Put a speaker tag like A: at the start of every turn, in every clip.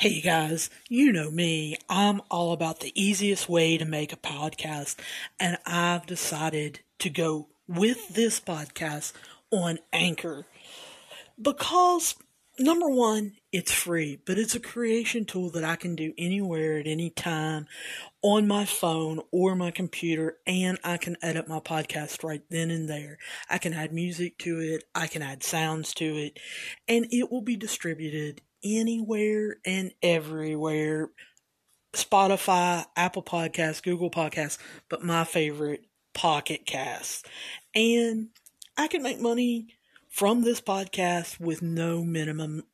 A: Hey guys, you know me. I'm all about the easiest way to make a podcast, and I've decided to go with this podcast on Anchor because number one, it's free, but it's a creation tool that I can do anywhere at any time on my phone or my computer, and I can edit my podcast right then and there. I can add music to it, I can add sounds to it, and it will be distributed anywhere and everywhere. Spotify, Apple Podcasts, Google Podcasts, but my favorite, Pocket Casts. And I can make money from this podcast with no minimum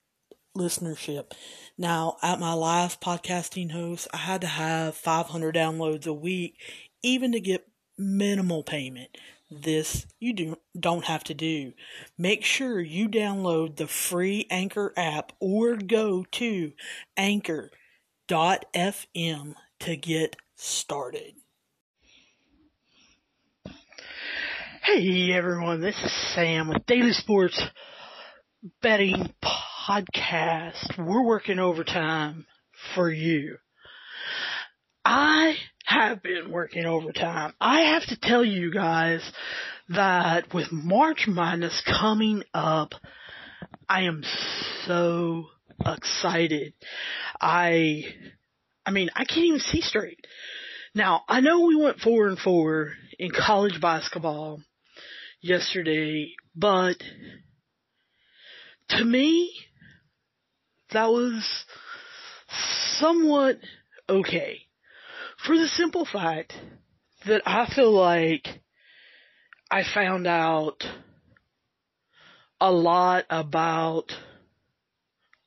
A: listenership. Now, at my last podcasting host, I had to have 500 downloads a week, even to get minimal payment. This you do, don't have to do. Make sure you download the free Anchor app or go to anchor.fm to get started. Hey everyone, this is Sam with Daily Sports Betting Podcast. We're working overtime for you. I have been working overtime. I have to tell you guys that with March Madness coming up, I am so excited. I, I mean, I can't even see straight. Now, I know we went four and four in college basketball yesterday, but to me, that was somewhat okay. For the simple fact that I feel like I found out a lot about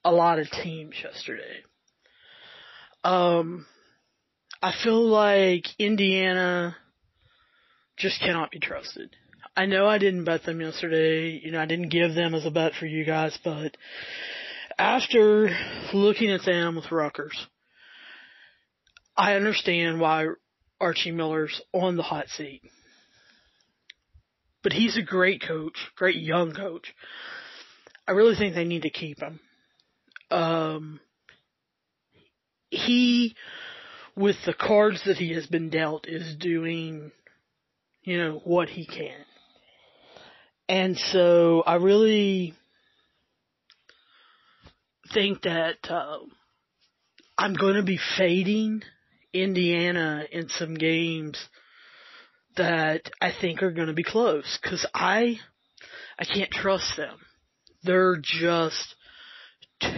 A: a lot of teams yesterday. Um, I feel like Indiana just cannot be trusted. I know I didn't bet them yesterday. You know, I didn't give them as a bet for you guys, but after looking at them with Rutgers, I understand why Archie Miller's on the hot seat. But he's a great coach, great young coach. I really think they need to keep him. Um, he, with the cards that he has been dealt, is doing, you know, what he can. And so I really think that uh, I'm going to be fading Indiana in some games that I think are going to be close because I I can't trust them. They're just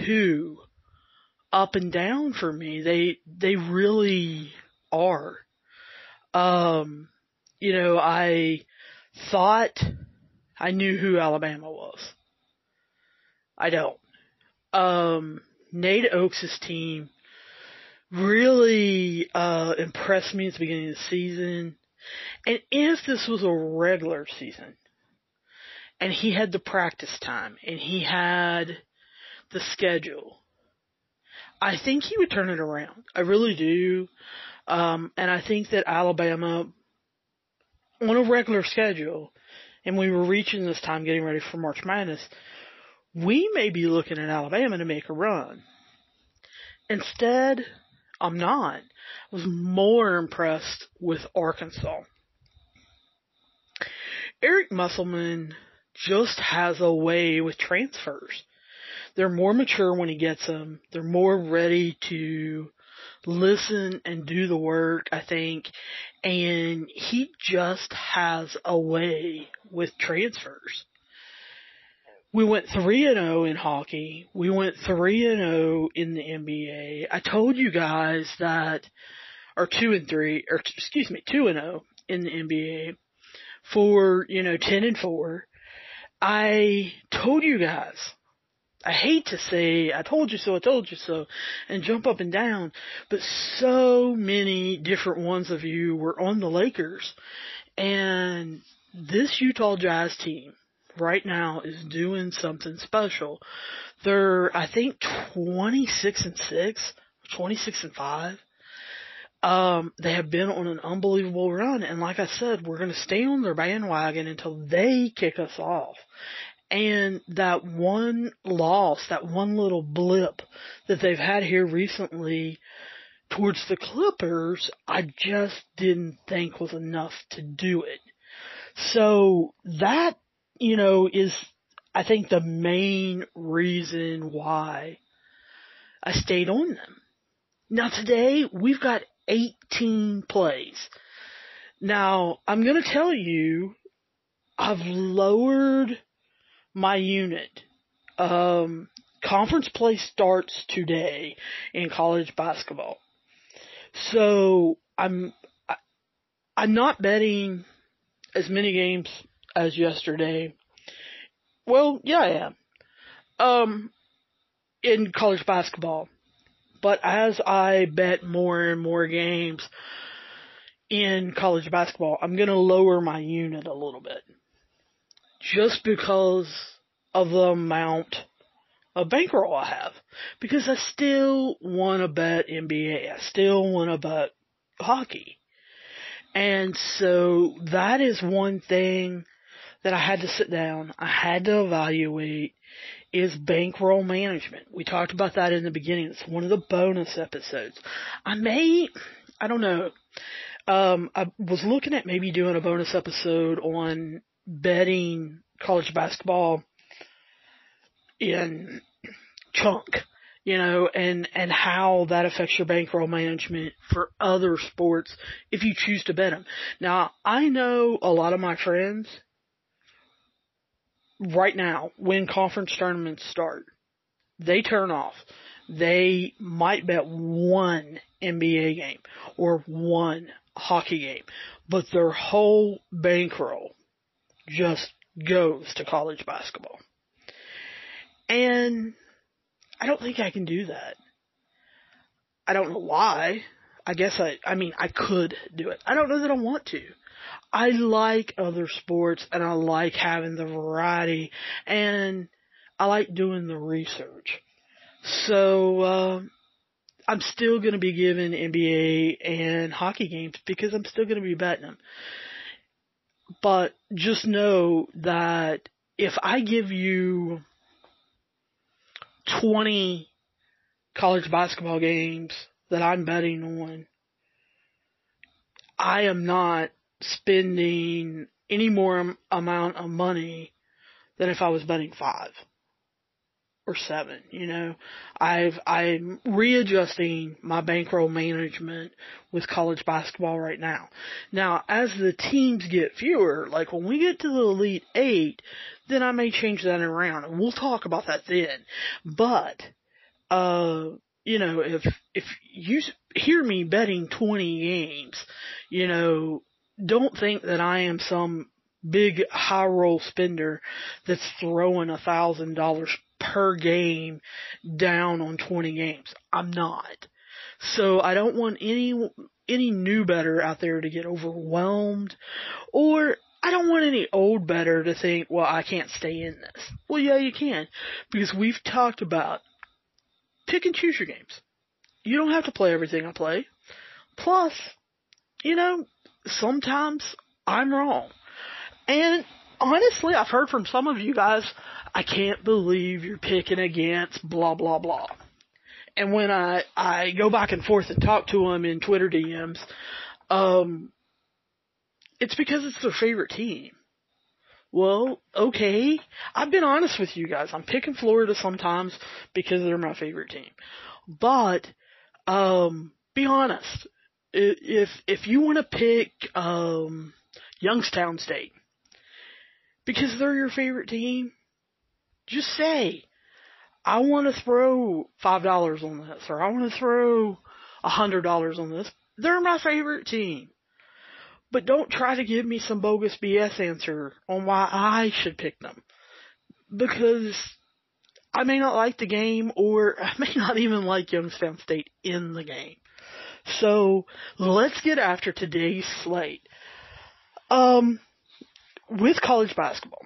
A: too up and down for me. They they really are. Um, you know, I thought I knew who Alabama was. I don't. Um, Nate Oats' team really uh, impressed me at the beginning of the season. And if this was a regular season, and he had the practice time, and he had the schedule, I think he would turn it around. I really do. Um, and I think that Alabama, on a regular schedule, and we were reaching this time getting ready for March Madness, we may be looking at Alabama to make a run. Instead, I'm not. I was more impressed with Arkansas. Eric Musselman just has a way with transfers. They're more mature when he gets them. They're more ready to listen and do the work, I think. And he just has a way with transfers. We went 3 and 0 in hockey. We went 3 and 0 in the NBA. I told you guys that or 2 and 3 or excuse me, 2 and 0 in the NBA for, you know, 10 and 4. I told you guys I hate to say I told you so, I told you so, and jump up and down, but so many different ones of you were on the Lakers, and this Utah Jazz team right now is doing something special. They're, I think, 26 and 6, 26 and 5. Um, they have been on an unbelievable run, and like I said, we're gonna stay on their bandwagon until they kick us off. And that one loss, that one little blip that they've had here recently towards the Clippers, I just didn't think was enough to do it. So that, you know, is, I think the main reason why I stayed on them. Now today we've got 18 plays. Now I'm gonna tell you, I've lowered my unit. Um, conference play starts today in college basketball. So I'm, I, I'm not betting as many games as yesterday. Well, yeah, I am. Um, in college basketball. But as I bet more and more games in college basketball, I'm gonna lower my unit a little bit. Just because of the amount of bankroll I have. Because I still wanna bet NBA. I still wanna bet hockey. And so that is one thing that I had to sit down, I had to evaluate is bankroll management. We talked about that in the beginning. It's one of the bonus episodes. I may, I don't know, um, I was looking at maybe doing a bonus episode on betting college basketball in chunk you know, and, and how that affects your bankroll management for other sports if you choose to bet them. Now, I know a lot of my friends right now when conference tournaments start, they turn off. They might bet one NBA game or one hockey game, but their whole bankroll just goes to college basketball. And I don't think I can do that. I don't know why. I guess I, I mean, I could do it. I don't know that I want to. I like other sports and I like having the variety and I like doing the research. So, uh, I'm still going to be giving NBA and hockey games because I'm still going to be betting them. But just know that if I give you 20 college basketball games that I'm betting on, I am not spending any more amount of money than if I was betting five or seven, you know. I've, I'm readjusting my bankroll management with college basketball right now. Now, as the teams get fewer, like when we get to the Elite Eight, then I may change that around and we'll talk about that then. But, uh, you know, if, if you hear me betting 20 games, you know, don't think that I am some big high roll spender that's throwing a thousand dollars per game down on 20 games. I'm not. So I don't want any, any new bettor out there to get overwhelmed or I don't want any old bettor to think, well, I can't stay in this. Well, yeah, you can because we've talked about pick and choose your games. You don't have to play everything I play. Plus, you know, sometimes I'm wrong. And honestly, I've heard from some of you guys, I can't believe you're picking against blah, blah, blah. And when I, I go back and forth and talk to them in Twitter DMs, um, it's because it's their favorite team. Well, okay. I've been honest with you guys. I'm picking Florida sometimes because they're my favorite team. But, um, be honest. If, if you want to pick, um, Youngstown State, because they're your favorite team, just say, I want to throw five dollars on this, or I want to throw a hundred dollars on this. They're my favorite team. But don't try to give me some bogus BS answer on why I should pick them. Because I may not like the game, or I may not even like Youngstown State in the game. So let's get after today's slate. Um, with college basketball,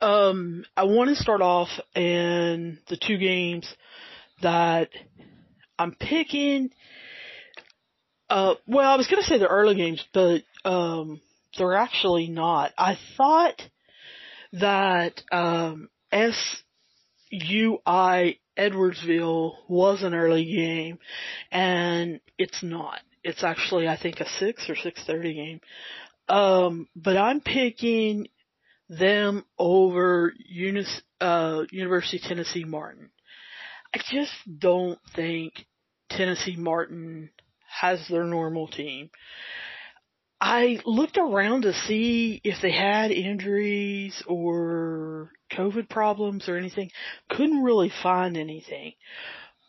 A: um, I want to start off in the two games that I'm picking. Uh, well, I was gonna say the early games, but um, they're actually not. I thought that um, SIU Edwardsville was an early game, and it's not. It's actually, I think, a six or six thirty game. Um, but I'm picking them over Unis, uh, University of Tennessee Martin. I just don't think Tennessee Martin has their normal team. I looked around to see if they had injuries or COVID problems or anything. Couldn't really find anything.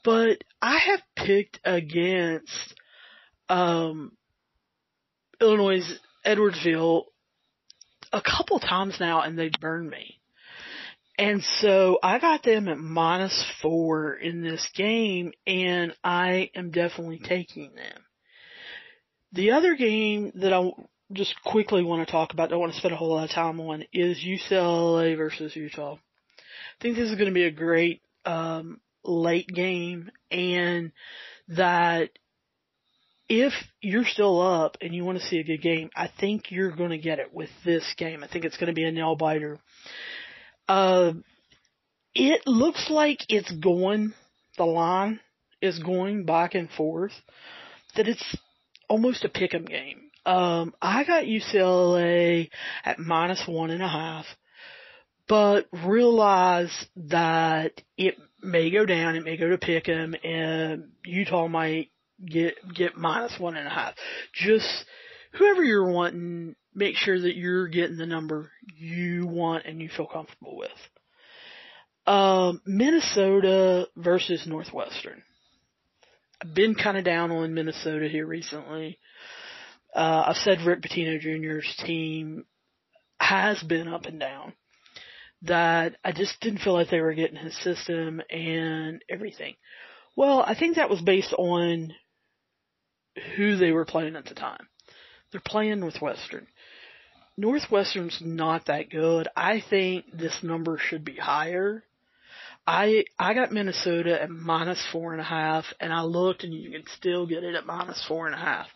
A: But I have picked against um, Illinois Edwardsville a couple times now and they burned me. And so I got them at minus four in this game and I am definitely taking them. The other game that I just quickly want to talk about, don't want to spend a whole lot of time on, is UCLA versus Utah. I think this is going to be a great um, late game and that if you're still up and you want to see a good game, I think you're going to get it with this game. I think it's going to be a nail biter. Uh, it looks like it's going, the line is going back and forth, that it's almost a pick'em game. Um, I got UCLA at minus one and a half, but realize that it may go down, it may go to pick'em, and Utah might get get minus one and a half. Just whoever you're wanting, make sure that you're getting the number you want and you feel comfortable with. Um, Minnesota versus Northwestern. I've been kind of down on Minnesota here recently. Uh, I've said Rick Pitino Jr.'s team has been up and down. That I just didn't feel like they were getting his system and everything. Well, I think that was based on who they were playing at the time. They're playing Northwestern. Northwestern's not that good. I think this number should be higher. I I got Minnesota at minus four and a half, and I looked, and you can still get it at minus four and a half.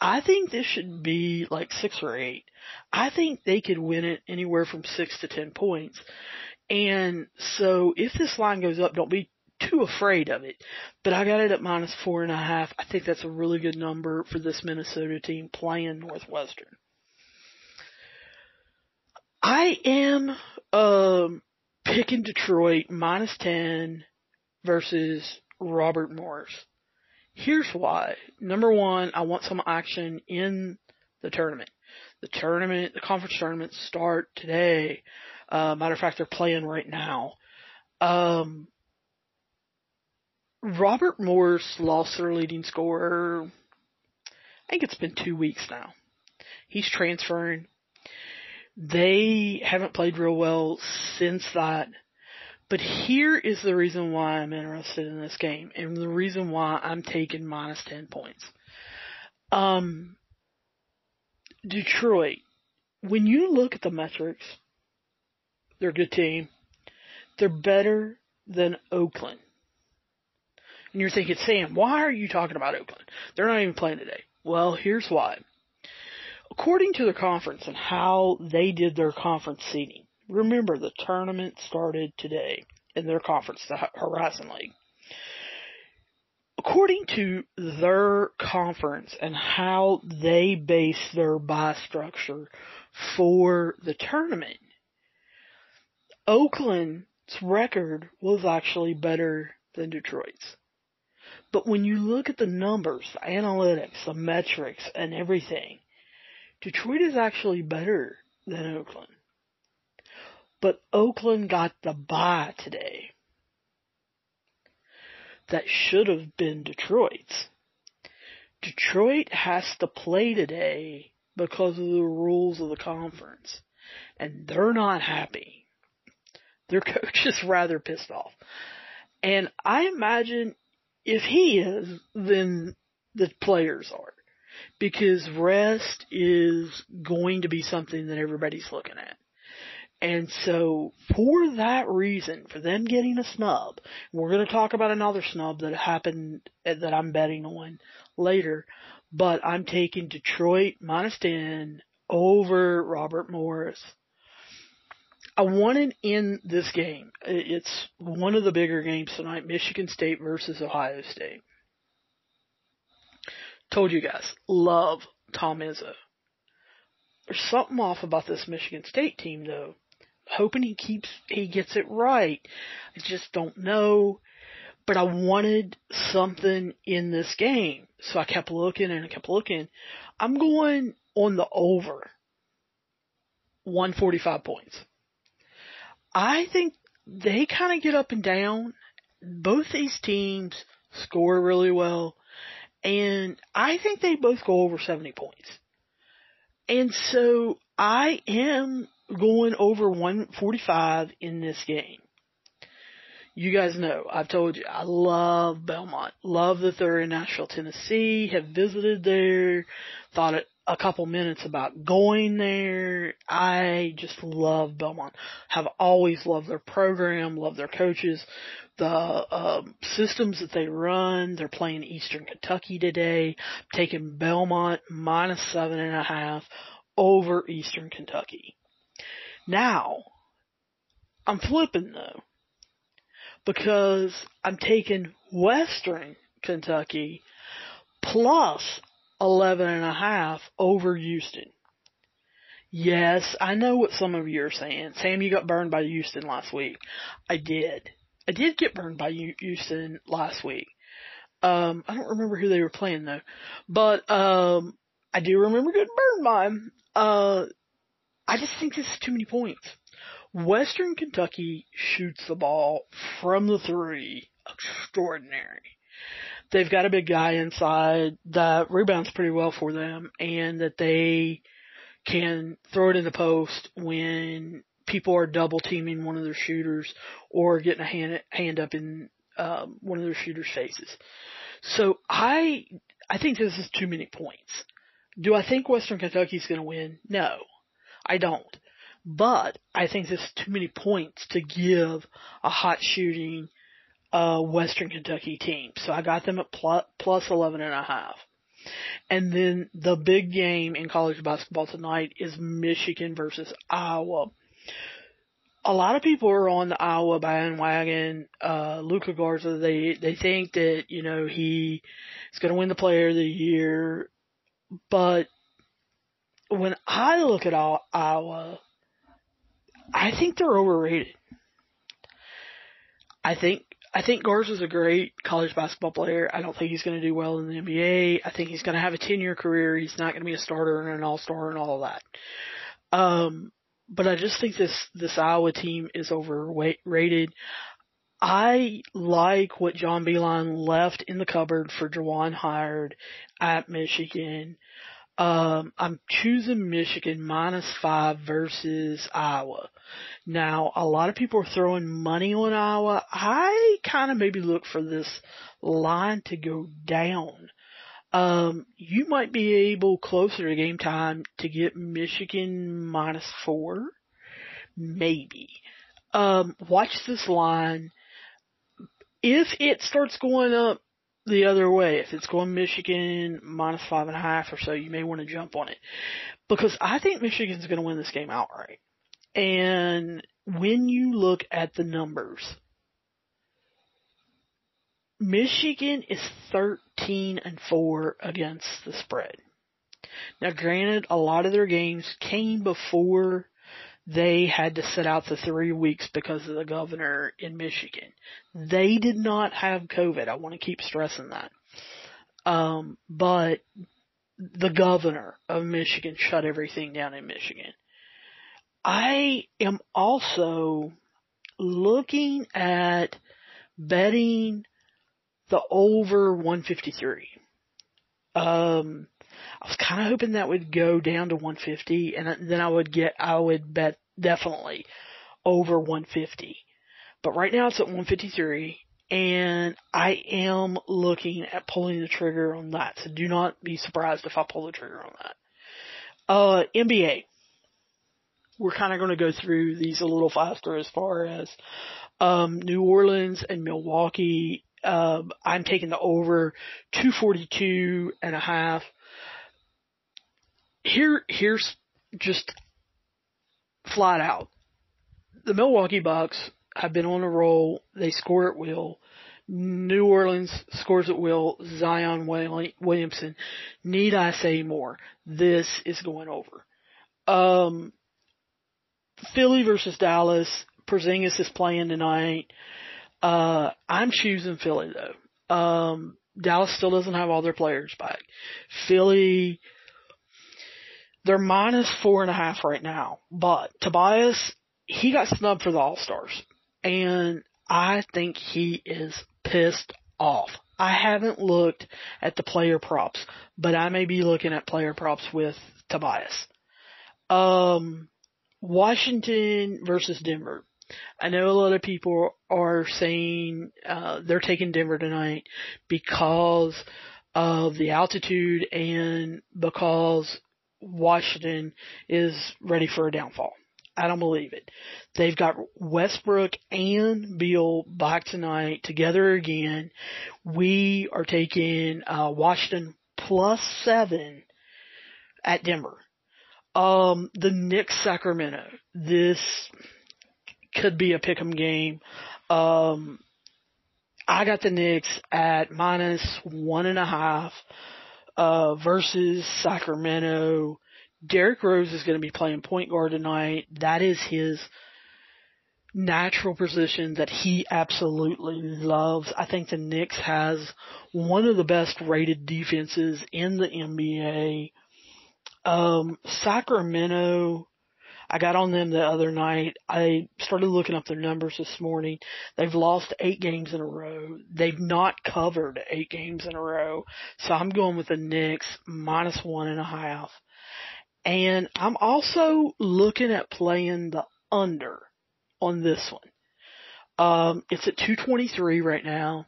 A: I think this should be like six or eight. I think they could win it anywhere from six to ten points. And so if this line goes up, don't be too afraid of it. But I got it at minus four and a half. I think that's a really good number for this Minnesota team playing Northwestern. I am um, picking Detroit minus 10 versus Robert Morris. Here's why. Number one, I want some action in the tournament. The tournament, the conference tournaments start today. Uh, matter of fact, they're playing right now. Um, Robert Morris lost their leading scorer. I think it's been two weeks now. He's transferring. They haven't played real well since that. But here is the reason why I'm interested in this game and the reason why I'm taking minus 10 points. Um, Detroit, when you look at the metrics, they're a good team. They're better than Oakland. And you're thinking, Sam, why are you talking about Oakland? They're not even playing today. Well, here's why. According to the conference and how they did their conference seeding, remember the tournament started today in their conference, the Horizon League. According to their conference and how they base their bye structure for the tournament, Oakland's record was actually better than Detroit's. But when you look at the numbers, the analytics, the metrics, and everything, Detroit is actually better than Oakland. But Oakland got the bye today. That should have been Detroit's. Detroit has to play today because of the rules of the conference. And they're not happy. Their coach is rather pissed off. And I imagine if he is, then the players are. Because rest is going to be something that everybody's looking at. And so, for that reason, for them getting a snub, we're going to talk about another snub that happened eh, that I'm betting on later, but I'm taking Detroit minus 10 over Robert Morris. I wanted in this game. It's one of the bigger games tonight. Michigan State versus Ohio State. Told you guys, love Tom Izzo. There's something off about this Michigan State team though. Hoping he keeps, he gets it right. I just don't know. But I wanted something in this game. So I kept looking and I kept looking. I'm going on the over. 145 points. I think they kind of get up and down. Both these teams score really well. And I think they both go over 70 points. And so I am going over 145 in this game. You guys know, I've told you, I love Belmont. Love that they're in Nashville, Tennessee. Have visited there. Thought a couple minutes about going there. I just love Belmont. Have always loved their program, love their coaches, the um, systems that they run. They're playing Eastern Kentucky today, taking Belmont minus seven and a half over Eastern Kentucky. Now, I'm flipping though, because I'm taking Western Kentucky plus 11 and a half over Houston. Yes, I know what some of you are saying. Sam, you got burned by Houston last week. I did. I did get burned by Houston last week. Um, I don't remember who they were playing though, but um, I do remember getting burned by them. Uh, I just think this is too many points. Western Kentucky shoots the ball from the three extraordinary they've got a big guy inside that rebounds pretty well for them and that they can throw it in the post when people are double teaming one of their shooters or getting a hand, hand up in um, one of their shooters' faces. So I I think this is too many points. Do I think Western Kentucky's going to win? No, I don't. But I think this is too many points to give a hot shooting uh, Western Kentucky team. So I got them at plus, plus 11 and a half. And then the big game in college basketball tonight is Michigan versus Iowa. A lot of people are on the Iowa bandwagon. Uh, Luka Garza, they, they think that, you know, he is going to win the player of the year. But when I look at all, Iowa, I think they're overrated. I think I think Garza's a great college basketball player. I don't think he's going to do well in the NBA. I think he's going to have a 10 year career. He's not going to be a starter and an all star and all of that. Um, but I just think this, this Iowa team is overrated. I like what John Beilein left in the cupboard for Juwan Howard at Michigan. Um, I'm choosing Michigan minus five versus Iowa. Now, a lot of people are throwing money on Iowa. I kind of maybe look for this line to go down. Um, you might be able closer to game time to get Michigan minus four. Maybe. Um, watch this line. If it starts going up the other way. If it's going Michigan minus five and a half or so, you may want to jump on it. Because I think Michigan's going to win this game outright. And when you look at the numbers, Michigan is 13 and 4 against the spread. Now granted, a lot of their games came before they had to sit out the three weeks because of the governor in Michigan. They did not have COVID. I want to keep stressing that. Um, but the governor of Michigan shut everything down in Michigan. I am also looking at betting the over 153. Um, I was kind of hoping that would go down to 150 and then I would get, I would bet definitely over 150. But right now it's at 153 and I am looking at pulling the trigger on that. So do not be surprised if I pull the trigger on that. Uh, NBA. We're kind of going to go through these a little faster as far as, um, New Orleans and Milwaukee. Um, I'm taking the over 242 and a half here, here's just flat out. the Milwaukee Bucks have been on a roll. They score at will. New Orleans scores at will. Zion Williamson. Need I say more? This is going over. Um, Philly versus Dallas. Porzingis is playing tonight. Uh, I'm choosing Philly though. Um, Dallas still doesn't have all their players back. Philly, they're minus four and a half right now, but Tobias, he got snubbed for the All Stars and I think he is pissed off. I haven't looked at the player props, but I may be looking at player props with Tobias. Um, Washington versus Denver. I know a lot of people are saying uh, they're taking Denver tonight because of the altitude and because Washington is ready for a downfall. I don't believe it. They've got Westbrook and Beal back tonight together again. We are taking uh, Washington plus seven at Denver. Um, the Knicks Sacramento. This could be a pick'em game. Um, I got the Knicks at minus one and a half, uh, versus Sacramento. Derrick Rose is going to be playing point guard tonight. That is his natural position that he absolutely loves. I think the Knicks has one of the best rated defenses in the NBA. Um, Sacramento, I got on them the other night. I started looking up their numbers this morning. They've lost eight games in a row. They've not covered eight games in a row. So I'm going with the Knicks minus one and a half. And I'm also looking at playing the under on this one. Um, it's at 223 right now.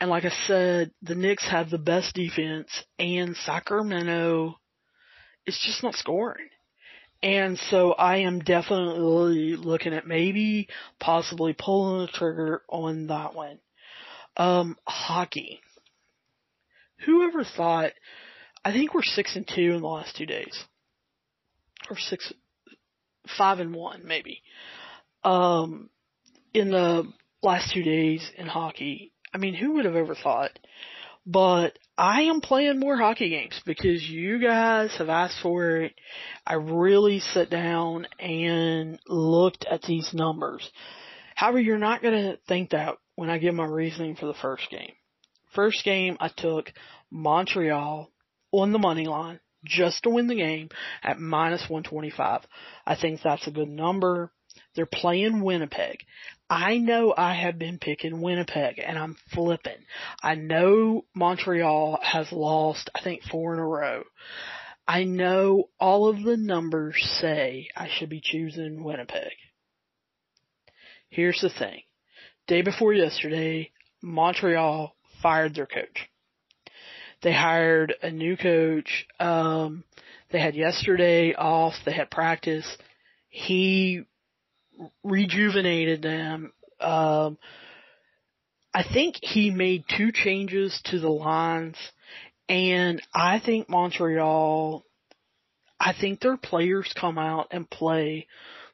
A: And like I said, the Knicks have the best defense and Sacramento is just not scoring. And so I am definitely looking at maybe possibly pulling the trigger on that one. Um, hockey. Whoever thought, I think we're six and two in the last two days or six, five and one maybe. Um, in the last two days in hockey, I mean, who would have ever thought? But I am playing more hockey games because you guys have asked for it. I really sat down and looked at these numbers. However, you're not going to think that when I give my reasoning for the first game. First game, I took Montreal on the money line just to win the game at minus 125. I think that's a good number. They're playing Winnipeg. I know I have been picking Winnipeg and I'm flipping. I know Montreal has lost, I think four in a row. I know all of the numbers say I should be choosing Winnipeg. Here's the thing. Day before yesterday, Montreal fired their coach. They hired a new coach. Um, they had yesterday off. They had practice. He rejuvenated them. Um, I think he made two changes to the lines, and I think Montreal, I think their players come out and play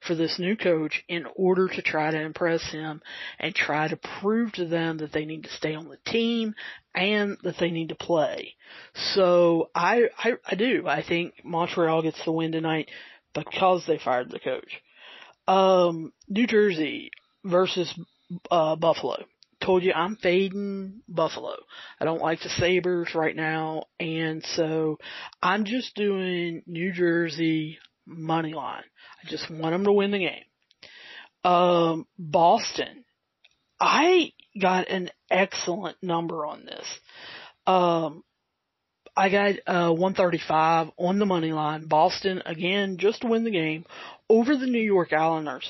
A: for this new coach in order to try to impress him and try to prove to them that they need to stay on the team and that they need to play. So I, I, I do. I think Montreal gets the win tonight because they fired the coach. Um, New Jersey versus, uh, Buffalo. Told you I'm fading Buffalo. I don't like the Sabres right now, and so I'm just doing New Jersey money line. I just want them to win the game. Um, Boston. I got an excellent number on this. Um, I got uh, 135 on the money line. Boston again just to win the game over the New York Islanders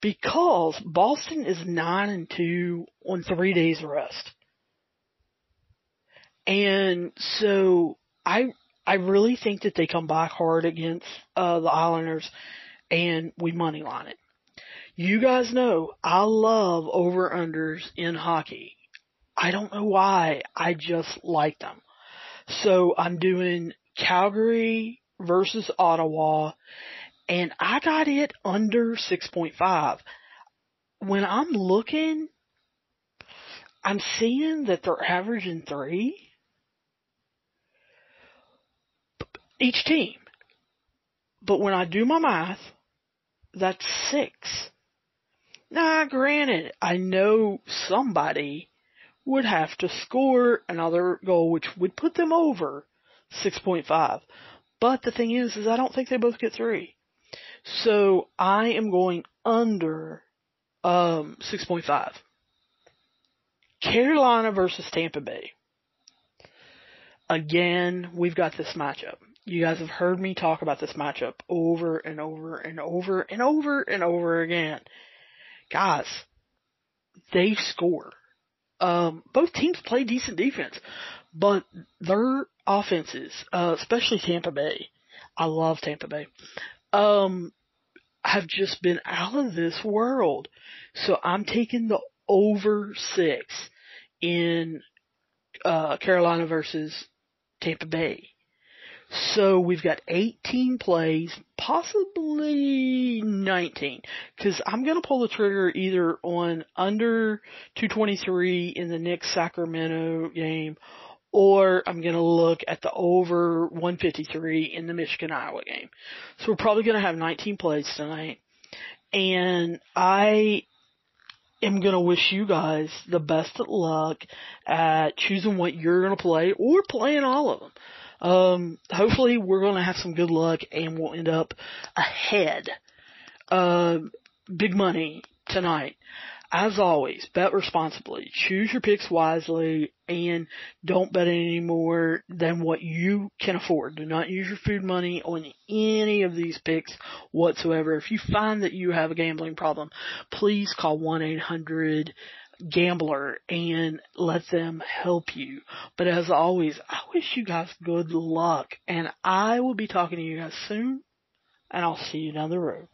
A: because Boston is nine and two on three days rest. And so I I really think that they come back hard against uh, the Islanders, and we money line it. You guys know I love over unders in hockey. I don't know why. I just like them. So I'm doing Calgary versus Ottawa, and I got it under 6.5. when I'm looking, I'm seeing that they're averaging three each team. But when I do my math, that's six. Now, granted, I know somebody would have to score another goal, which would put them over 6.5. But the thing is, is I don't think they both get three. So I am going under um, 6.5. Carolina versus Tampa Bay. Again, we've got this matchup. You guys have heard me talk about this matchup over and over and over and over and over again. Guys, they score. Um, both teams play decent defense, but their offenses, uh, especially Tampa Bay, I love Tampa Bay, um, have just been out of this world. So I'm taking the over six in uh, Carolina versus Tampa Bay. So we've got 18 plays, possibly 19, because I'm going to pull the trigger either on under 223 in the next Sacramento game, or I'm going to look at the over 153 in the Michigan Iowa game. So we're probably going to have 19 plays tonight, and I am going to wish you guys the best of luck at choosing what you're going to play or playing all of them. Um, hopefully we're going to have some good luck and we'll end up ahead. Uh, big money tonight. As always, bet responsibly. Choose your picks wisely and don't bet any more than what you can afford. Do not use your food money on any of these picks whatsoever. If you find that you have a gambling problem, please call 1-800 gambler and let them help you. But as always, I wish you guys good luck and I will be talking to you guys soon and I'll see you down the road.